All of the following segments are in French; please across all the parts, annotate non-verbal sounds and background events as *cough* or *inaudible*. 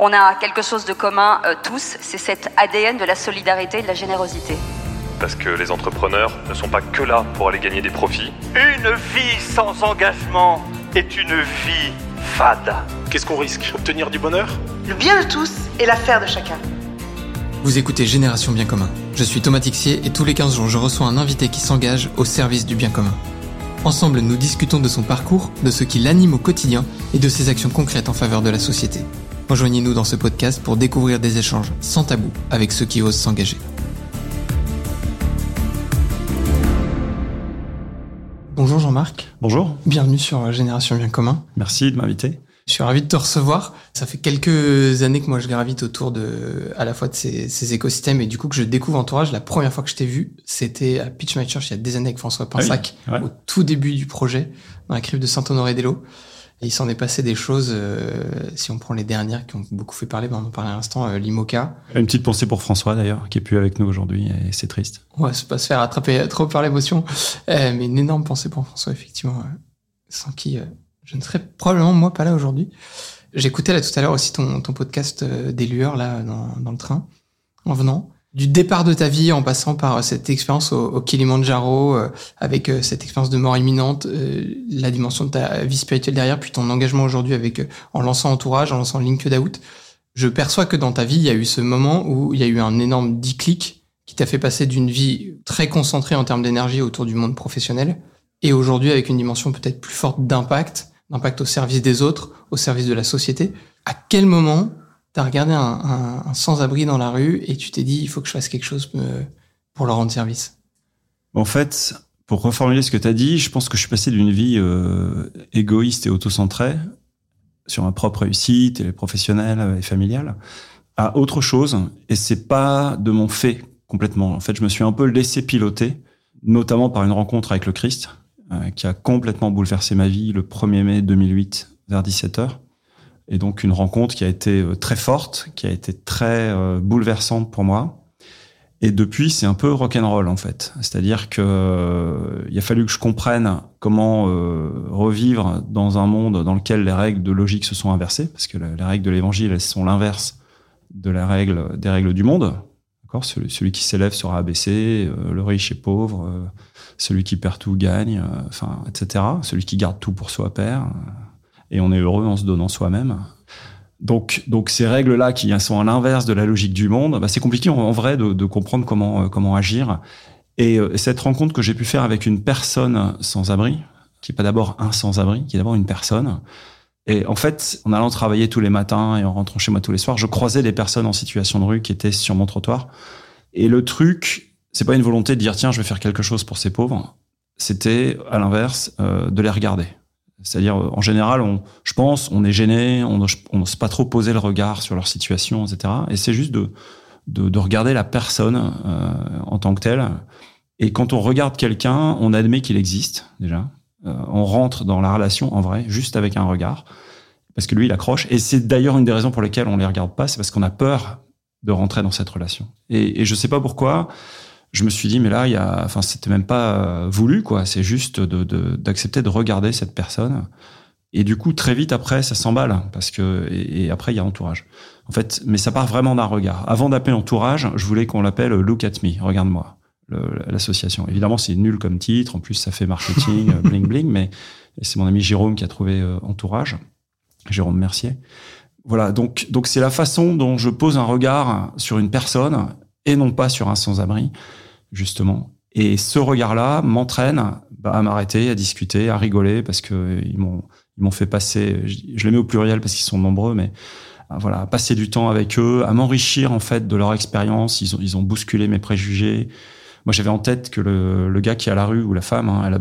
On a quelque chose de commun euh, tous, c'est cet ADN de la solidarité et de la générosité. Parce que les entrepreneurs ne sont pas que là pour aller gagner des profits. Une vie sans engagement est une vie fade. Qu'est-ce qu'on risque? Obtenir du bonheur? Le bien de tous est l'affaire de chacun. Vous écoutez Génération Bien Commun. Je suis Thomas Tixier et tous les 15 jours, je reçois un invité qui s'engage au service du bien commun. Ensemble, nous discutons de son parcours, de ce qui l'anime au quotidien et de ses actions concrètes en faveur de la société. Rejoignez-nous dans ce podcast pour découvrir des échanges sans tabou avec ceux qui osent s'engager. Bonjour Jean-Marc. Bonjour. Bienvenue sur Génération Bien Commun. Merci de m'inviter. Je suis ravi de te recevoir. Ça fait quelques années que moi je gravite autour de, à la fois de ces, écosystèmes et du coup que je découvre Entourage. La première fois que je t'ai vu, c'était à Pitch My Church il y a des années avec François Pinsac, ah au tout début du projet, dans la crypte de Saint-Honoré-des-Laux. Et il s'en est passé des choses, euh, si on prend les dernières qui ont beaucoup fait parler, ben on en parlait à l'instant, euh, l'IMOCA. Une petite pensée pour François d'ailleurs, qui est plus avec nous aujourd'hui, et c'est triste. Ouais, c'est pas se faire attraper trop par l'émotion, euh, mais une énorme pensée pour François, effectivement, sans qui je ne serais probablement moi pas là aujourd'hui. J'écoutais là tout à l'heure aussi ton, ton podcast des lueurs là dans, dans le train, en venant du départ de ta vie en passant par euh, cette expérience au, Kilimanjaro, euh, avec euh, cette expérience de mort imminente, la dimension de ta vie spirituelle derrière, puis ton engagement aujourd'hui avec en lançant Entourage, en lançant Linked Out, je perçois que dans ta vie, il y a eu ce moment où il y a eu un énorme déclic qui t'a fait passer d'une vie très concentrée en termes d'énergie autour du monde professionnel, et aujourd'hui avec une dimension peut-être plus forte d'impact, d'impact au service des autres, au service de la société. À quel moment tu as regardé un, sans-abri dans la rue et tu t'es dit, il faut que je fasse quelque chose euh, pour leur rendre service En fait, pour reformuler ce que tu as dit, je pense que je suis passé d'une vie euh, égoïste et autocentrée sur ma propre réussite et professionnelle et familiale à autre chose. Et c'est pas de mon fait complètement. En fait, je me suis un peu laissé piloter, notamment par une rencontre avec le Christ, euh, qui a complètement bouleversé ma vie le 1er mai 2008 vers 17h. Et donc une rencontre qui a été euh, très forte, qui a été très euh, bouleversante pour moi. Et depuis, c'est un peu rock'n'roll en fait. C'est-à-dire que euh, il a fallu que je comprenne comment revivre dans un monde dans lequel les règles de logique se sont inversées, parce que les règles de l'Évangile elles sont l'inverse de la règle des règles du monde. D'accord, celui, qui s'élève sera abaissé, le riche est pauvre, celui qui perd tout gagne, enfin, etc. Celui qui garde tout pour soi perd et on est heureux en se donnant soi-même. Donc, donc ces règles-là qui sont à l'inverse de la logique du monde, bah c'est compliqué en, vrai de, de, comprendre comment euh, comment agir. Et euh, cette rencontre que j'ai pu faire avec une personne sans abri, qui est pas d'abord un sans abri, qui est d'abord une personne. Et en fait, en allant travailler tous les matins et en rentrant chez moi tous les soirs, je croisais des personnes en situation de rue qui étaient sur mon trottoir. Et le truc, c'est pas une volonté de dire tiens, je vais faire quelque chose pour ces pauvres. C'était à l'inverse euh, de les regarder c'est-à-dire, en général, on, je pense, on est gêné, on n'ose pas trop poser le regard sur leur situation, etc. Et c'est juste de, de, de, regarder la personne euh, en tant que telle. Et quand on regarde quelqu'un, on admet qu'il existe déjà. Euh, on rentre dans la relation en vrai, juste avec un regard, parce que lui, il accroche. Et c'est d'ailleurs une des raisons pour lesquelles on les regarde pas, c'est parce qu'on a peur de rentrer dans cette relation. Et, et je sais pas pourquoi je me suis dit mais là il y a enfin c'était même pas euh, voulu quoi. C'est juste de d'accepter de, regarder cette personne. Et du coup très vite après ça s'emballe parce que et, après il y a entourage. En fait mais ça part vraiment d'un regard. Avant d'appeler entourage je voulais qu'on l'appelle look at me regarde-moi. L'association. Évidemment c'est nul comme titre. En plus ça fait marketing euh, bling *laughs* bling mais c'est mon ami Jérôme qui a trouvé euh, entourage. Jérôme Mercier. Voilà donc donc c'est la façon dont je pose un regard sur une personne et non pas sur un sans-abri, justement. Et ce regard-là m'entraîne bah, à m'arrêter, à discuter, à rigoler, parce que ils m'ont ils m'ont fait passer, je les mets au pluriel parce qu'ils sont nombreux, mais voilà, à passer du temps avec eux, à m'enrichir en fait de leur expérience. Ils ont ils ont bousculé mes préjugés. Moi, j'avais en tête que le, le, gars qui est à la rue ou la femme, hein, elle a,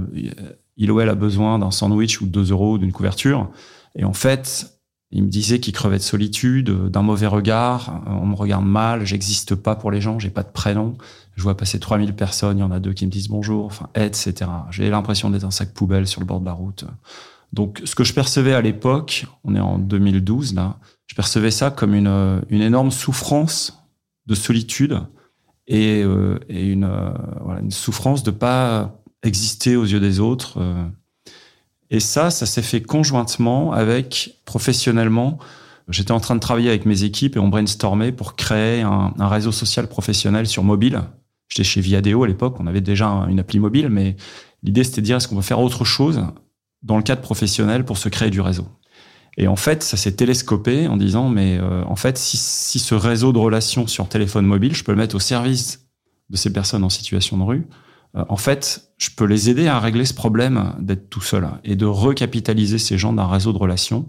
il ou elle a besoin d'un sandwich ou de 2 euros, d'une couverture. Et en fait, il me disait qu'il crevait de solitude, d'un mauvais regard. On me regarde mal, j'existe pas pour les gens, j'ai pas de prénom. Je vois passer 3000 personnes, il y en a deux qui me disent bonjour, enfin, etc. J'ai l'impression d'être un sac poubelle sur le bord de la route. Donc, ce que je percevais à l'époque, on est en 2012 là, je percevais ça comme une, une énorme souffrance de solitude et, euh, une, euh, voilà, une souffrance de pas exister aux yeux des autres. Euh, et ça, ça s'est fait conjointement avec, professionnellement, J'étais en train de travailler avec mes équipes et on brainstormait pour créer un, réseau social professionnel sur mobile. J'étais chez Viadeo à l'époque, on avait déjà une appli mobile, mais l'idée c'était de dire est-ce qu'on peut faire autre chose dans le cadre professionnel pour se créer du réseau? Et en fait, ça s'est télescopé en disant mais euh, en fait, si, si, ce réseau de relations sur téléphone mobile, je peux le mettre au service de ces personnes en situation de rue, en fait, je peux les aider à régler ce problème d'être tout seul et de recapitaliser ces gens d'un réseau de relations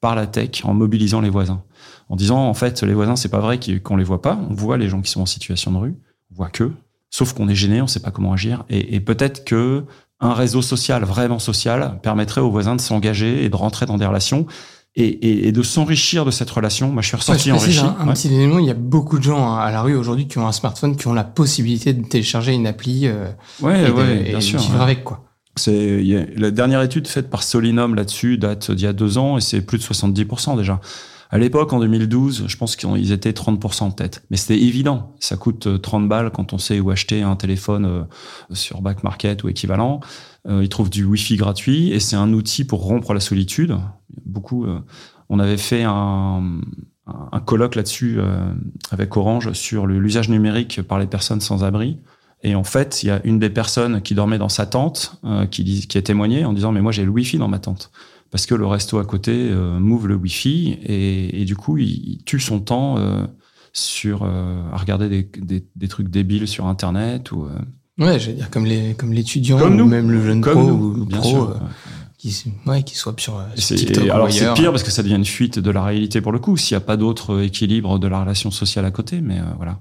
par la tech en mobilisant les voisins. En disant, en fait, les voisins, c'est pas vrai qu'on les voit pas. On voit les gens qui sont en situation de rue. On voit que. Sauf qu'on est gêné, on sait pas comment agir. Et, et peut-être que un réseau social, vraiment social, permettrait aux voisins de s'engager et de rentrer dans des relations et, et, et de s'enrichir de cette relation. Moi, je suis ressorti Ouais, je enrichi. précise Un, un Ouais. petit élément, il y a beaucoup de gens à la rue aujourd'hui qui ont un smartphone, qui ont la possibilité de télécharger une appli euh, Ouais, et, de, ouais, et bien de sûr. vivre avec quoi. C'est la dernière étude faite par Solinum là-dessus date d'il y a deux ans et c'est plus de 70% déjà. À l'époque, en 2012, je pense qu'ils étaient 30% peut-être. Mais c'était évident. Ça coûte euh, 30 balles quand on sait où acheter un téléphone euh, sur back market ou équivalent. Euh, ils trouvent du Wi-Fi gratuit et c'est un outil pour rompre la solitude. Beaucoup. euh, on avait fait un, colloque là-dessus euh, avec Orange sur l'usage numérique par les personnes sans abri. Et en fait, il y a une des personnes qui dormait dans sa tente euh, qui, a témoigné en disant mais moi j'ai le Wi-Fi dans ma tente parce que le resto à côté euh, m'ouvre le Wi-Fi et, et du coup il, tue son temps à regarder des, des, trucs débiles sur Internet ou Ouais, je veux dire comme les comme l'étudiant Comme ou nous. même le jeune comme pro nous, ou le bien pro sûr. euh, qui ouais qui soit sur, euh, sur c'est- TikTok et alors c'est pire parce que ça devient une fuite de la réalité pour le coup s'il n'y a pas d'autre équilibre de la relation sociale à côté mais euh, voilà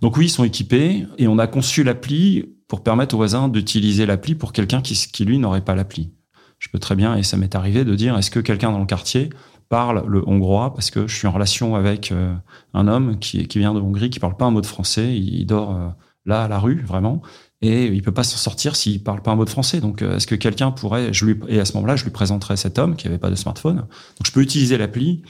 donc oui ils sont équipés et on a conçu l'appli pour permettre aux voisins d'utiliser l'appli pour quelqu'un qui, qui lui n'aurait pas l'appli je peux très bien et ça m'est arrivé de dire est-ce que quelqu'un dans le quartier parle le hongrois parce que je suis en relation avec euh, un homme qui, qui vient de Hongrie qui parle pas un mot de français il, il dort euh, là à la rue vraiment et il peut pas s'en sortir s'il parle pas un mot de français. Donc, euh, est-ce que quelqu'un pourrait, je lui, et à ce moment-là, je lui présenterai cet homme qui avait pas de smartphone. Donc, je peux utiliser l'appli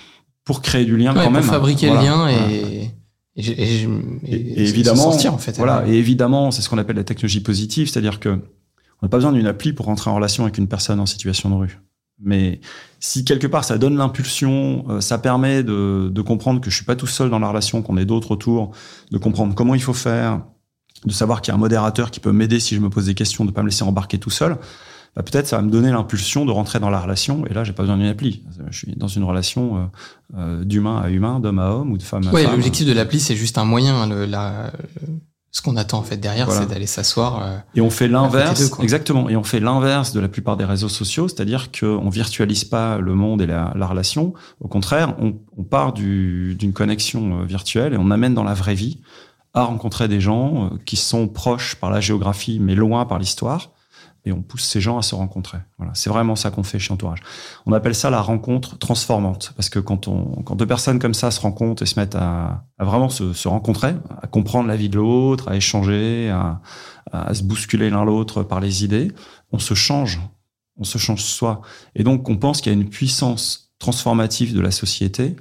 pour créer du lien Ouais, quand pour même. fabriquer Voilà, le lien et et, et Et, et évidemment, s'en sortir en fait. voilà, et évidemment, c'est ce qu'on appelle la technologie positive, c'est-à-dire que on n'a pas besoin d'une appli pour rentrer en relation avec une personne en situation de rue. Mais si quelque part ça donne l'impulsion, euh, ça permet de, de comprendre que je suis pas tout seul dans la relation, qu'on est d'autres autour, de comprendre comment il faut faire, de savoir qu'il y a un modérateur qui peut m'aider si je me pose des questions, de pas me laisser embarquer tout seul. Bah, peut-être ça va me donner l'impulsion de rentrer dans la relation. Et là, j'ai pas besoin d'une appli. Je suis dans une relation euh, euh, d'humain à humain, d'homme à homme ou de femme à Ouais, femme. l'objectif de l'appli c'est juste un moyen. hein, Le, la, ce qu'on attend en fait derrière, Voilà. c'est d'aller s'asseoir. euh, Et on fait l'inverse, exactement. Et on fait l'inverse de la plupart des réseaux sociaux, c'est-à-dire qu'on virtualise pas le monde et la, la relation. Au contraire, on, on part du- d'une connexion virtuelle et on amène dans la vraie vie à rencontrer des gens euh, qui sont proches par la géographie, mais loin par l'histoire. Et on pousse ces gens à se rencontrer. Voilà, c'est vraiment ça qu'on fait chez Entourage. On appelle ça la rencontre transformante, parce que quand on, quand deux personnes comme ça se rencontrent et se mettent à, vraiment se, se rencontrer, à comprendre la vie de l'autre, à échanger, à, à se bousculer l'un l'autre par les idées, on se change, on se change soi. Et donc, on pense qu'il y a une puissance transformative de la société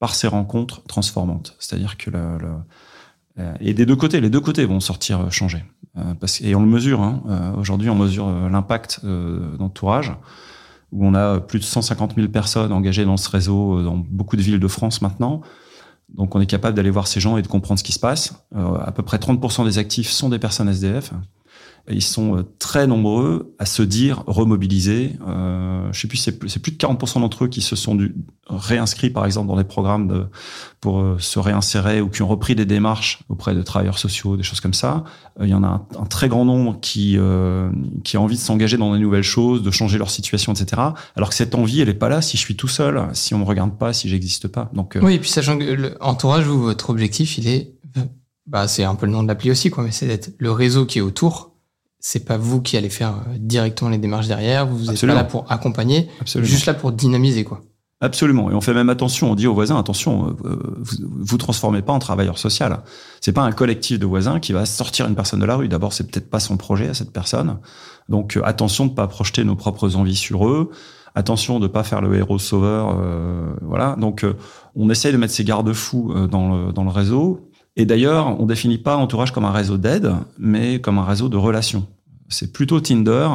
par ces rencontres transformantes. C'est-à-dire que et des deux côtés, les deux côtés vont sortir euh, changés. Euh, et on le mesure. Hein, euh, Aujourd'hui, on mesure euh, l'impact euh, d'entourage, où on a plus de 150 000 personnes engagées dans ce réseau euh, dans beaucoup de villes de France maintenant. Donc, on est capable d'aller voir ces gens et de comprendre ce qui se passe. Euh, à peu près 30% des actifs sont des personnes SDF. Ils sont euh, très nombreux à se dire remobilisés. Euh, je sais plus, c'est plus, de 40% d'entre eux qui se sont du, réinscrits, par exemple, dans des programmes de, pour euh, se réinsérer ou qui ont repris des démarches auprès de travailleurs sociaux, des choses comme ça. Euh, il y en a un, un très grand nombre qui, euh, qui a envie de s'engager dans des nouvelles choses, de changer leur situation, etc. Alors que cette envie, elle est pas là si je suis tout seul, si on me regarde pas, si j'existe pas. Donc, Oui, et puis sachant que le entourage, vous, votre objectif, il est, bah, c'est un peu le nom de l'appli aussi, quoi, mais c'est d'être le réseau qui est autour. C'est pas vous qui allez faire euh, directement les démarches derrière. Vous êtes pas là pour accompagner, absolument. juste là pour dynamiser, quoi. Absolument. Et on fait même attention. On dit aux voisins, attention, euh, vous, vous transformez pas en travailleur social. C'est pas un collectif de voisins qui va sortir une personne de la rue. D'abord, c'est peut-être pas son projet à cette personne. Donc, euh, attention de pas projeter nos propres envies sur eux. Attention de pas faire le héros sauveur. euh, voilà. Donc, euh, on essaye de mettre ces garde-fous euh, dans le, dans le réseau. Et d'ailleurs, on définit pas entourage comme un réseau d'aide, mais comme un réseau de relations. C'est plutôt Tinder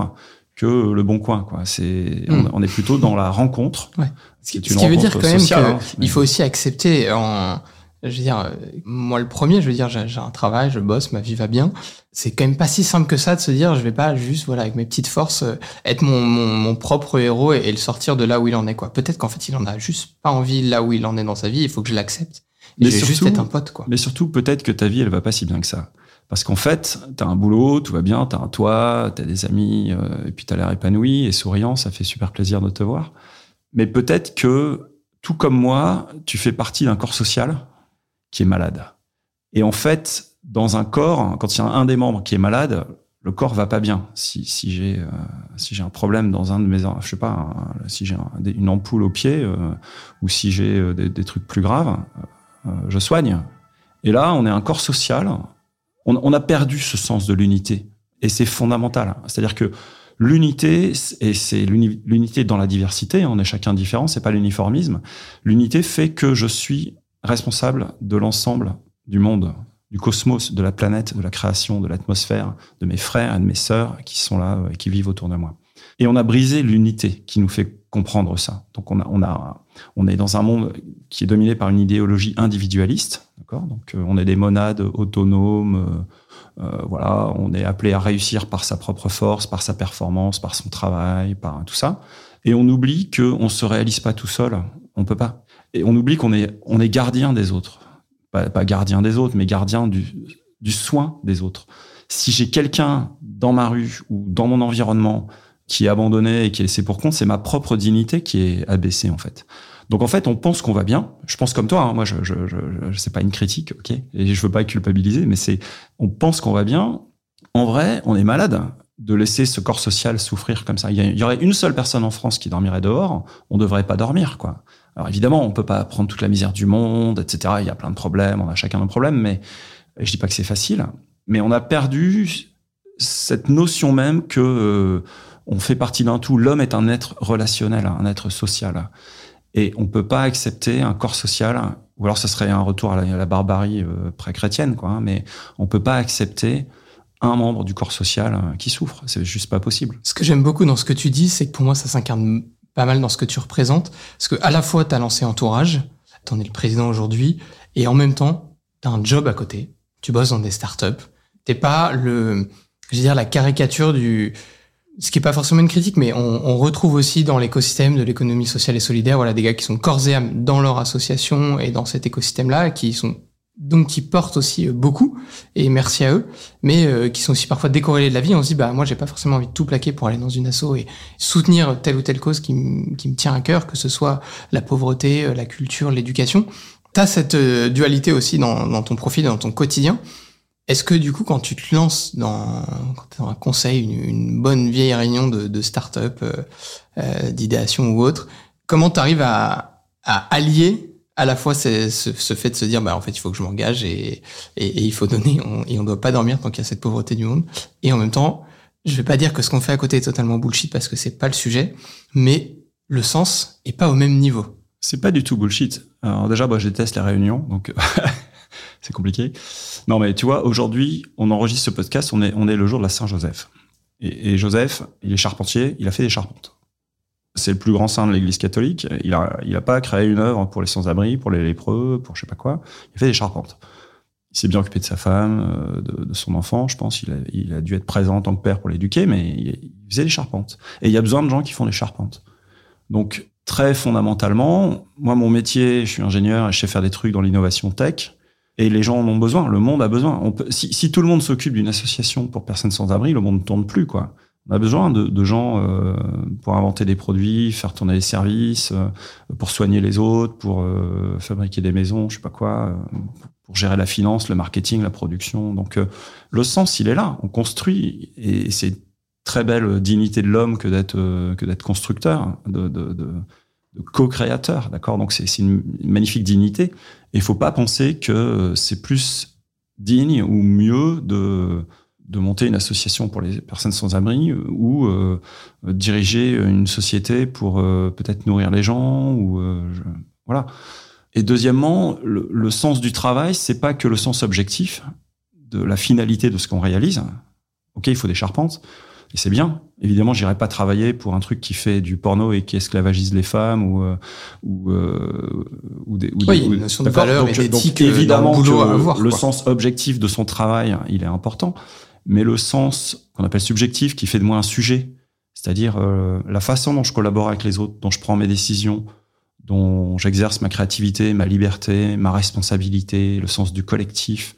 que le bon coin. Quoi. C'est, on, on est plutôt dans la rencontre. Ouais. Ce qui, ce veut dire quand même qu'il hein, mais- faut aussi accepter en, je veux dire, moi le premier, je veux dire, j'ai un travail, je bosse, ma vie va bien. C'est quand même pas si simple que ça de se dire, je vais pas juste, voilà, avec mes petites forces, euh, être mon, mon, mon propre héros et, et le sortir de là où il en est, quoi. Peut-être qu'en fait, il en a juste pas envie là où il en est dans sa vie, il faut que je l'accepte. Mais vais juste surtout- être un pote, quoi. Mais surtout, peut-être que ta vie, elle va pas si bien que ça. Parce qu'en fait, t'as un boulot, tout va bien, t'as un toit, t'as des amis, euh, et puis t'as l'air épanoui et souriant, ça fait super plaisir de te voir. Mais peut-être que, tout comme moi, tu fais partie d'un corps social qui est malade. Et en fait, dans un corps, quand il y a un des membres qui est malade, le corps va pas bien. Si, si j'ai euh, si j'ai un problème dans un de mes, je sais pas, si j'ai une ampoule au pied euh, ou si j'ai euh, des, des trucs plus graves, euh, je soigne. Et là, on est un corps social. On, a perdu ce sens de l'unité. Et c'est fondamental. C'est-à-dire que l'unité, et c'est l'uni- l'unité dans la diversité, on est chacun différent, c'est pas l'uniformisme. L'unité fait que je suis responsable de l'ensemble du monde, du cosmos, de la planète, de la création, de l'atmosphère, de mes frères et de mes sœurs qui sont là et qui vivent autour de moi. Et on a brisé l'unité qui nous fait comprendre ça. Donc on a, on a, on est dans un monde qui est dominé par une idéologie individualiste, Donc euh, on est des monades autonomes, euh, euh, voilà, on est appelé à réussir par sa propre force, par sa performance, par son travail, par tout ça. Et on oublie que on se réalise pas tout seul, on peut pas. Et on oublie qu'on est, on est gardien des autres, pas, pas gardien des autres, mais gardien du, du soin des autres. Si j'ai quelqu'un dans ma rue ou dans mon environnement qui est abandonné et qui est laissé pour compte, c'est ma propre dignité qui est abaissée en fait. Donc en fait, on pense qu'on va bien. Je pense comme toi. hein. Moi, je, je, je, je c'est pas une critique, ok? Et je veux pas culpabiliser, mais c'est, on pense qu'on va bien. En vrai, on est malade de laisser ce corps social souffrir comme ça. Il y, aurait une seule personne en France qui dormirait dehors. On devrait pas dormir, quoi. Alors évidemment, on peut pas prendre toute la misère du monde, etc. Il y a plein de problèmes. On a chacun nos problèmes, mais je dis pas que c'est facile. Mais on a perdu cette notion même que euh, on fait partie d'un tout. L'homme est un être relationnel, un être social. Et on peut pas accepter un corps social, ou alors ce serait un retour à la, barbarie euh, pré-chrétienne, quoi. hein, mais on peut pas accepter un membre du corps social euh, qui souffre. C'est juste pas possible. Ce que j'aime beaucoup dans ce que tu dis, c'est que pour moi, ça s'incarne pas mal dans ce que tu représentes. Parce que à la fois, t'as lancé Entourage, t'en es le président aujourd'hui, et en même temps, t'as un job à côté. Tu bosses dans des startups. T'es pas le, je dire, la caricature du, ce qui est pas forcément une critique, mais on, on retrouve aussi dans l'écosystème de l'économie sociale et solidaire, voilà, des gars qui sont corps et âme dans leur association et dans cet écosystème-là, qui sont donc qui portent aussi euh, beaucoup et merci à eux, mais euh, qui sont aussi parfois décorrélés de la vie. On se dit bah moi j'ai pas forcément envie de tout plaquer pour aller dans une asso et soutenir telle ou telle cause qui, qui me tient à cœur, que ce soit la pauvreté, euh, la culture, l'éducation. T'as cette euh, dualité aussi dans, dans ton profil, dans ton quotidien. Est-ce que du coup, quand tu te lances dans, un conseil, une, bonne vieille réunion de, start-up, euh, euh, d'idéation ou autre, comment tu arrives à, à allier à la fois ce, ce, fait de se dire, bah en fait, il faut que je m'engage et, et, il faut donner on, et on doit pas dormir tant qu'il y a cette pauvreté du monde. Et en même temps, je vais pas dire que ce qu'on fait à côté est totalement bullshit parce que c'est pas le sujet, mais le sens est pas au même niveau. C'est pas du tout bullshit. Alors déjà, moi, je déteste les réunions, donc *laughs* c'est compliqué. Non, mais tu vois, aujourd'hui, on enregistre ce podcast, on est, on est le jour de la Saint-Joseph. Et, et Joseph, il est charpentier, il a fait des charpentes. C'est le plus grand saint de l'Église catholique. Il a, il a pas créé une œuvre pour les sans-abri, pour les lépreux, pour je sais pas quoi. Il a fait des charpentes. Il s'est bien occupé de sa femme, euh, de, de son enfant, je pense. Il a, il a dû être présent en tant que père pour l'éduquer, mais il, il faisait des charpentes. Et il y a besoin de gens qui font des charpentes. Donc, très fondamentalement, moi, mon métier, je suis ingénieur et je sais faire des trucs dans l'innovation tech. Et les gens en ont besoin, le monde a besoin. Si, tout le monde s'occupe d'une association pour personnes sans abri, le monde ne tourne plus, quoi. On a besoin de, de gens euh, pour inventer des produits, faire tourner les services, euh, pour soigner les autres, pour euh, fabriquer des maisons, je sais pas quoi, euh, pour gérer la finance, le marketing, la production. Donc euh, le sens, il est là. On construit et c'est très belle dignité de l'homme que d'être euh, que d'être constructeur, de, de, de, de co-créateur, d'accord? Donc c'est une magnifique dignité. Et il faut pas penser que euh, c'est plus digne ou mieux de de monter une association pour les personnes sans abri ou euh, diriger une société pour euh, peut-être nourrir les gens ou voilà. Et deuxièmement, le, le sens du travail, c'est pas que le sens objectif de la finalité de ce qu'on réalise. Ok, il faut des charpentes, Et c'est bien. Évidemment, j'irai pas travailler pour un truc qui fait du porno et qui esclavagise les femmes ou euh, ou euh, ou des ou Oui, des- une notion de valeur Donc, et d'éthique, euh, le évidemment boulot que avoir, le sens objectif de son travail, il est important, mais le sens qu'on appelle subjectif qui fait de moi un sujet, c'est-à-dire euh, la façon dont je collabore avec les autres, dont je prends mes décisions, dont j'exerce ma créativité, ma liberté, ma responsabilité, le sens du collectif,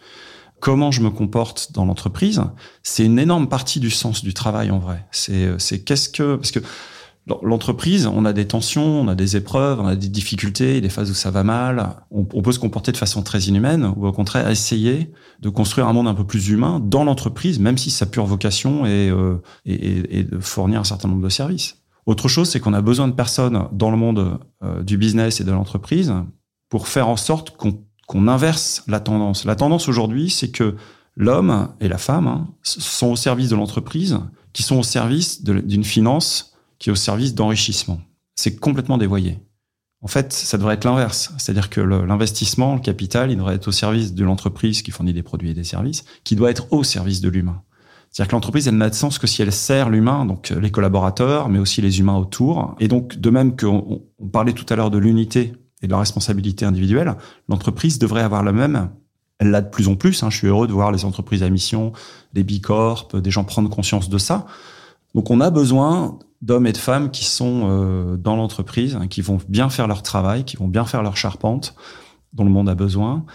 comment je me comporte dans l'entreprise, c'est une énorme partie du sens du travail en vrai. C'est c'est qu'est-ce que parce que l'entreprise, on a des tensions, on a des épreuves, on a des difficultés, des phases où ça va mal. On, peut se comporter de façon très inhumaine ou au contraire essayer de construire un monde un peu plus humain dans l'entreprise, même si sa pure vocation est, euh, est- est de fournir un certain nombre de services. Autre chose, c'est qu'on a besoin de personnes dans le monde euh, du business et de l'entreprise pour faire en sorte qu'on qu'on inverse la tendance. La tendance aujourd'hui, c'est que l'homme et la femme hein, sont au service de l'entreprise, qui sont au service d'une finance qui est au service d'enrichissement. C'est complètement dévoyé. En fait, ça devrait être l'inverse. C'est-à-dire que l'investissement, le capital, il devrait être au service de l'entreprise qui fournit des produits et des services, qui doit être au service de l'humain. C'est-à-dire que l'entreprise, elle n'a de sens que si elle sert l'humain, donc euh, les collaborateurs, mais aussi les humains autour. Et donc, de même qu'on on parlait tout à l'heure de l'unité et de la responsabilité individuelle, l'entreprise devrait avoir la même. Elle l'a de plus en plus. Hein. Je suis heureux de voir les entreprises à mission, des bicorps, des gens prendre conscience de ça. Donc, on a besoin d'hommes et de femmes qui sont euh, dans l'entreprise, hein, qui vont bien faire leur travail, qui vont bien faire leur charpente, dont le monde a besoin,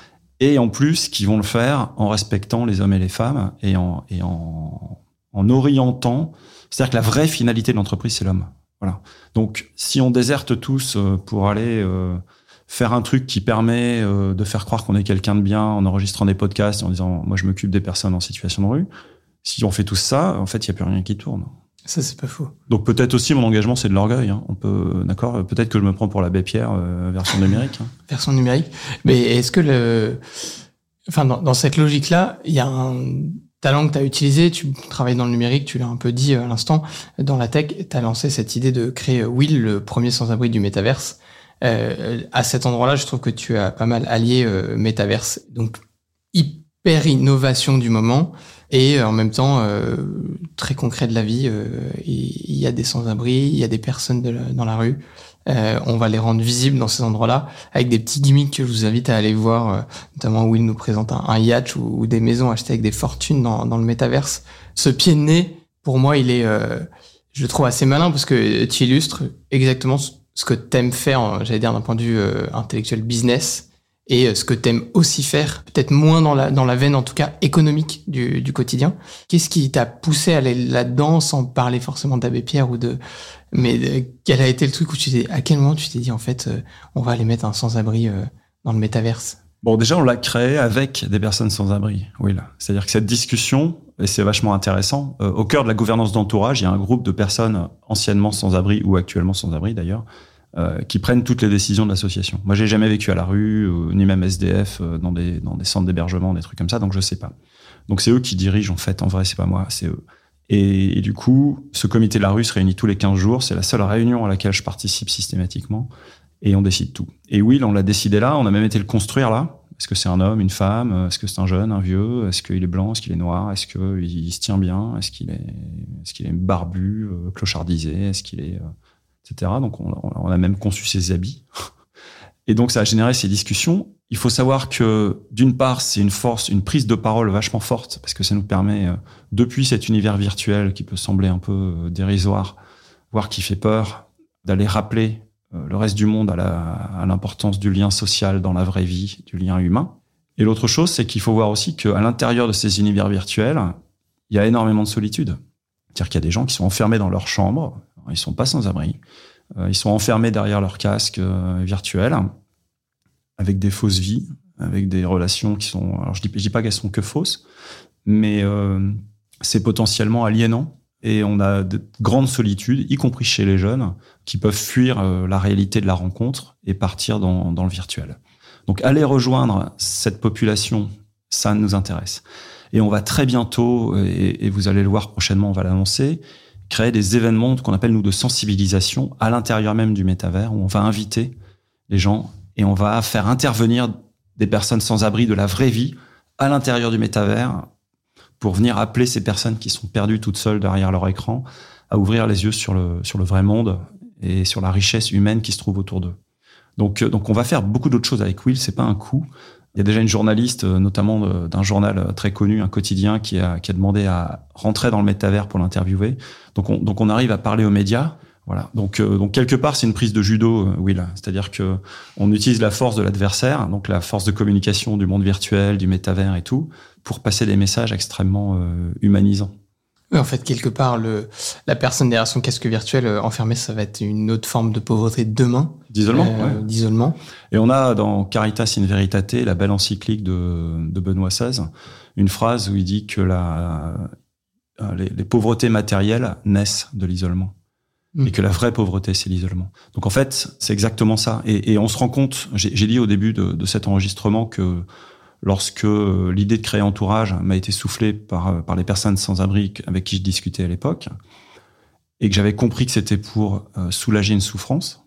et en plus qui vont le faire en respectant les hommes et les femmes et en, et en, en orientant. C'est-à-dire que la vraie finalité de l'entreprise, c'est l'homme. Voilà. Donc, si on déserte tous euh, pour aller euh, faire un truc qui permet euh, de faire croire qu'on est quelqu'un de bien en enregistrant des podcasts, en disant moi je m'occupe des personnes en situation de rue, si on fait tout ça, en fait, il n'y a plus rien qui tourne. Ça, c'est pas faux. Donc peut-être aussi mon engagement c'est de l'orgueil. Hein. On peut, d'accord. Peut-être que je me prends pour l'abbé Pierre euh, version numérique. hein. version numérique. Mais est-ce que le, enfin, dans, dans cette logique-là, il y a un talent que tu as utilisé, tu travailles dans le numérique, tu l'as un peu dit euh, à l'instant, dans la tech, tu as lancé cette idée de créer euh, Will, le premier sans-abri du métaverse. Euh, à cet endroit-là, je trouve que tu as pas mal allié euh, métaverse. Donc, hyper innovation du moment et euh, en même temps euh, très concret de la vie. euh, Il il y a des sans-abri, il y a des personnes dans la rue. On va les rendre visibles dans ces endroits-là avec des petits gimmicks que je vous invite à aller voir. notamment Will nous présente un, yacht ou, des maisons achetées avec des fortunes dans, le métaverse. Ce pied de nez, pour moi, il est, je le trouve assez malin parce que tu illustres exactement ce que t'aimes faire, j'allais dire d'un point de vue intellectuel business, et euh, ce que t'aimes aussi faire, peut-être moins dans la, dans la veine en tout cas économique du, du quotidien. Qu'est-ce qui t'a poussé à aller là-dedans sans parler forcément d'Abbé Pierre ou de... Mais quel a été le truc où tu t'es... À quel moment tu t'es dit en fait euh, on va aller mettre un sans-abri euh, dans le métaverse? Bon, déjà, on l'a créé avec des personnes sans abri. Oui, là. C'est-à-dire que cette discussion, et c'est vachement intéressant, au cœur de la gouvernance d'entourage, il y a un groupe de personnes anciennement sans abri ou actuellement sans abri d'ailleurs, euh, qui prennent toutes les décisions de l'association. Moi, j'ai jamais vécu à la rue, euh, ni même SDF, euh, dans des, dans des centres d'hébergement, des trucs comme ça, donc je sais pas. Donc c'est eux qui dirigent, en fait. En vrai, c'est pas moi, c'est eux. Et, et du coup, ce comité de la rue se réunit tous les 15 jours. C'est la seule réunion à laquelle je participe systématiquement. Et on décide tout. Et Will, on l'a décidé là. On a même été le construire là. Est-ce que c'est un homme, une femme Est-ce que c'est un jeune, un vieux Est-ce qu'il est blanc Est-ce qu'il est noir Est-ce qu'il il se tient bien Est-ce qu'il est, est-ce qu'il est barbu, clochardisé Est-ce qu'il est, etc. Donc on, a même conçu ses habits. Et donc ça a généré ces discussions. Il faut savoir que d'une part c'est une force, une prise de parole vachement forte parce que ça nous permet, euh, depuis cet univers virtuel qui peut sembler un peu euh, dérisoire, voire qui fait peur, d'aller rappeler euh, le reste du monde à l'importance du lien social dans la vraie vie, du lien humain. Et l'autre chose, c'est qu'il faut voir aussi qu'à l'intérieur de ces univers virtuels, il y a énormément de solitude. C'est-à-dire qu'il y a des gens qui sont enfermés dans leur chambre, ils sont pas sans abri, euh, ils sont enfermés derrière leur casque euh, virtuel, avec des fausses vies, avec des relations qui sont... Alors je dis, dis pas qu'elles sont que fausses, mais euh, c'est potentiellement aliénant. Et on a de grandes solitudes, y compris chez les jeunes, qui peuvent fuir la réalité de la rencontre et partir dans, le virtuel. Donc aller rejoindre cette population, ça nous intéresse. Et on va très bientôt, et vous allez le voir prochainement, on va l'annoncer, créer des événements qu'on appelle nous de sensibilisation à l'intérieur même du métavers, où on va inviter les gens et on va faire intervenir des personnes sans abri de la vraie vie à l'intérieur du métavers pour venir appeler ces personnes qui sont perdues toutes seules derrière leur écran à ouvrir les yeux sur le, sur le vrai monde et sur la richesse humaine qui se trouve autour d'eux. Donc, euh, donc on va faire beaucoup d'autres choses avec Will, c'est pas un coup. Il y a déjà une journaliste, euh, notamment euh, d'un journal très connu, un quotidien, qui a, qui a demandé à rentrer dans le métavers pour l'interviewer. Donc on, arrive à parler aux médias. Voilà. Donc, donc quelque part, c'est une prise de judo, Will. C'est-à-dire que on utilise la force de l'adversaire, donc la force de communication du monde virtuel, du métavers et tout, pour passer des messages extrêmement humanisants. En fait, quelque part, le, la personne derrière son casque virtuel euh, enfermé, ça va être une autre forme de pauvreté demain. D'isolement. Euh, D'isolement. Et on a dans Caritas in Veritate, la belle encyclique de, de Benoît XVI, une phrase où il dit que la, euh, les, les pauvretés matérielles naissent de l'isolement. Mm. Et que la vraie pauvreté, c'est l'isolement. Donc en fait, c'est exactement ça. Et, et, on se rend compte, j'ai dit au début de, de cet enregistrement que lorsque euh, l'idée de créer Entourage m'a été soufflée par, euh, par les personnes sans abri avec qui je discutais à l'époque, et que j'avais compris que c'était pour euh, soulager une souffrance.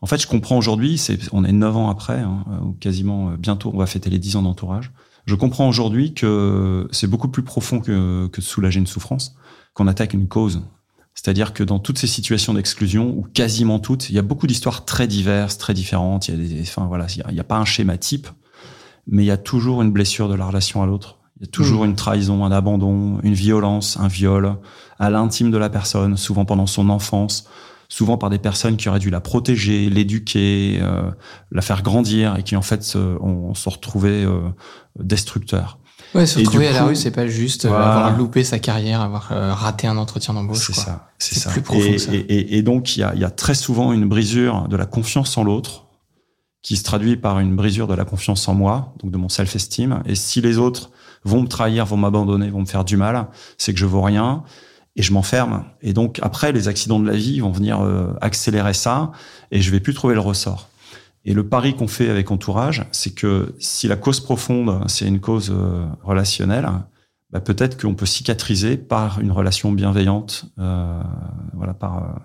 En fait, je comprends aujourd'hui, c'est, on est neuf ans après, hein, ou quasiment bientôt, on va fêter les dix ans d'entourage. Je comprends aujourd'hui que c'est beaucoup plus profond que, que de soulager une souffrance, qu'on attaque une cause. C'est-à-dire que dans toutes ces situations d'exclusion, ou quasiment toutes, il y a beaucoup d'histoires très diverses, très différentes. Il y a des, enfin voilà, il n'y a, a, pas un schéma type mais il y a toujours une blessure de la relation à l'autre. Il y a toujours mmh. une trahison, un abandon, une violence, un viol à l'intime de la personne, souvent pendant son enfance, souvent par des personnes qui auraient dû la protéger, l'éduquer, euh, la faire grandir et qui en fait se, on, se retrouvait euh, destructeurs. Ouais, se retrouver à la rue, c'est pas juste euh, avoir loupé sa carrière, avoir euh, raté un entretien d'embauche. C'est ça, c'est ça. Plus profond et, que ça. Et, et, et donc il y a, y a très souvent une brisure de la confiance en l'autre qui se traduit par une brisure de la confiance en moi, donc de mon self-esteem. Et si les autres vont me trahir, vont m'abandonner, vont me faire du mal, c'est que je vaux rien et je m'enferme. Et donc après, les accidents de la vie vont venir euh, accélérer ça et je vais plus trouver le ressort. Et le pari qu'on fait avec Entourage, c'est que si la cause profonde, c'est une cause euh, relationnelle, bah peut-être qu'on peut cicatriser par une relation bienveillante. Euh, voilà, par. Euh,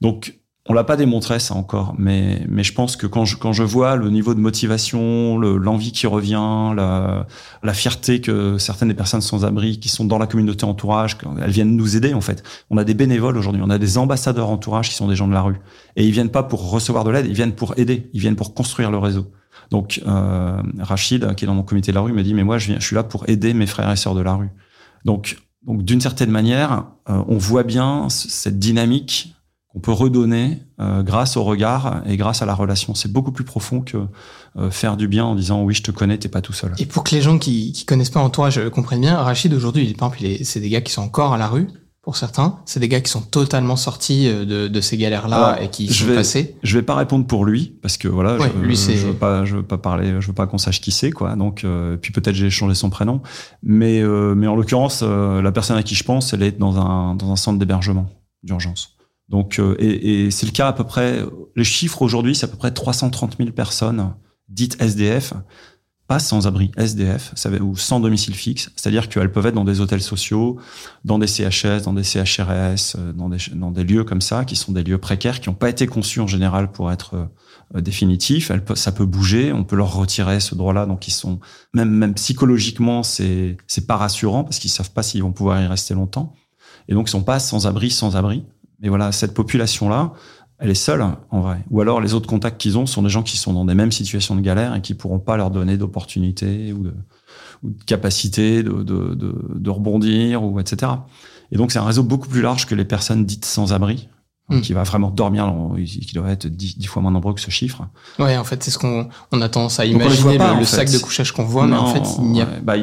donc on l'a pas démontré ça encore, mais mais je pense que quand je quand je vois le niveau de motivation, l'envie qui revient, la, la fierté que certaines des personnes sans abri qui sont dans la communauté entourage, elles viennent nous aider en fait. On a des bénévoles aujourd'hui, on a des ambassadeurs entourage qui sont des gens de la rue et ils viennent pas pour recevoir de l'aide, ils viennent pour aider, ils viennent pour construire le réseau. Donc euh, Rachid, qui est dans mon comité de la rue, me dit mais moi je viens, je suis là pour aider mes frères et sœurs de la rue. Donc donc d'une certaine manière, euh, on voit bien cette dynamique qu'on peut redonner euh, grâce au regard et grâce à la relation. C'est beaucoup plus profond que euh, faire du bien en disant oui, je te connais, t'es pas tout seul. Et pour que les gens qui, qui connaissent pas entourage comprennent bien, Rachid aujourd'hui, par exemple, c'est des gars qui sont encore à la rue. Pour certains, c'est des gars qui sont totalement sortis euh, de, de ces galères-là et qui je sont vais, passés. Je vais pas répondre pour lui parce que voilà, Ouais, je, lui, je veux pas, je veux pas parler, je veux pas qu'on sache qui c'est quoi. Donc euh, puis peut-être j'ai changé son prénom, mais euh, mais en l'occurrence, euh, la personne à qui je pense, elle est dans un dans un centre d'hébergement d'urgence. Donc, euh, et, et c'est le cas à peu près, les chiffres aujourd'hui, c'est à peu près 330 000 personnes dites SDF, pas sans abri, SDF, ça veut- ou sans domicile fixe, c'est-à-dire qu'elles peuvent être dans des hôtels sociaux, dans des CHS, dans des CHRS, euh, dans des, dans des lieux comme ça, qui sont des lieux précaires, qui n'ont pas été conçus en général pour être euh, définitifs. Elles ça peut bouger, on peut leur retirer ce droit-là, donc ils sont, même, même psychologiquement, c'est c'est pas rassurant, parce qu'ils savent pas s'ils vont pouvoir y rester longtemps. Et donc, ils sont pas sans abri, sans abri. Mais voilà, cette population-là, elle est seule, en vrai. Ou alors, les autres contacts qu'ils ont sont des gens qui sont dans des mêmes situations de galère et qui pourront pas leur donner d'opportunités ou de, ou de capacité de, de, de, de rebondir, ou etc. Et donc, c'est un réseau beaucoup plus large que les personnes dites sans abri, Mm. qui va vraiment dormir, qui doit être dix, dix fois moins nombreux que ce chiffre. Ouais, en fait, c'est ce qu'on on a tendance à imaginer, pas, le, sac de couchage qu'on voit, mais en fait, il n'y a, bah,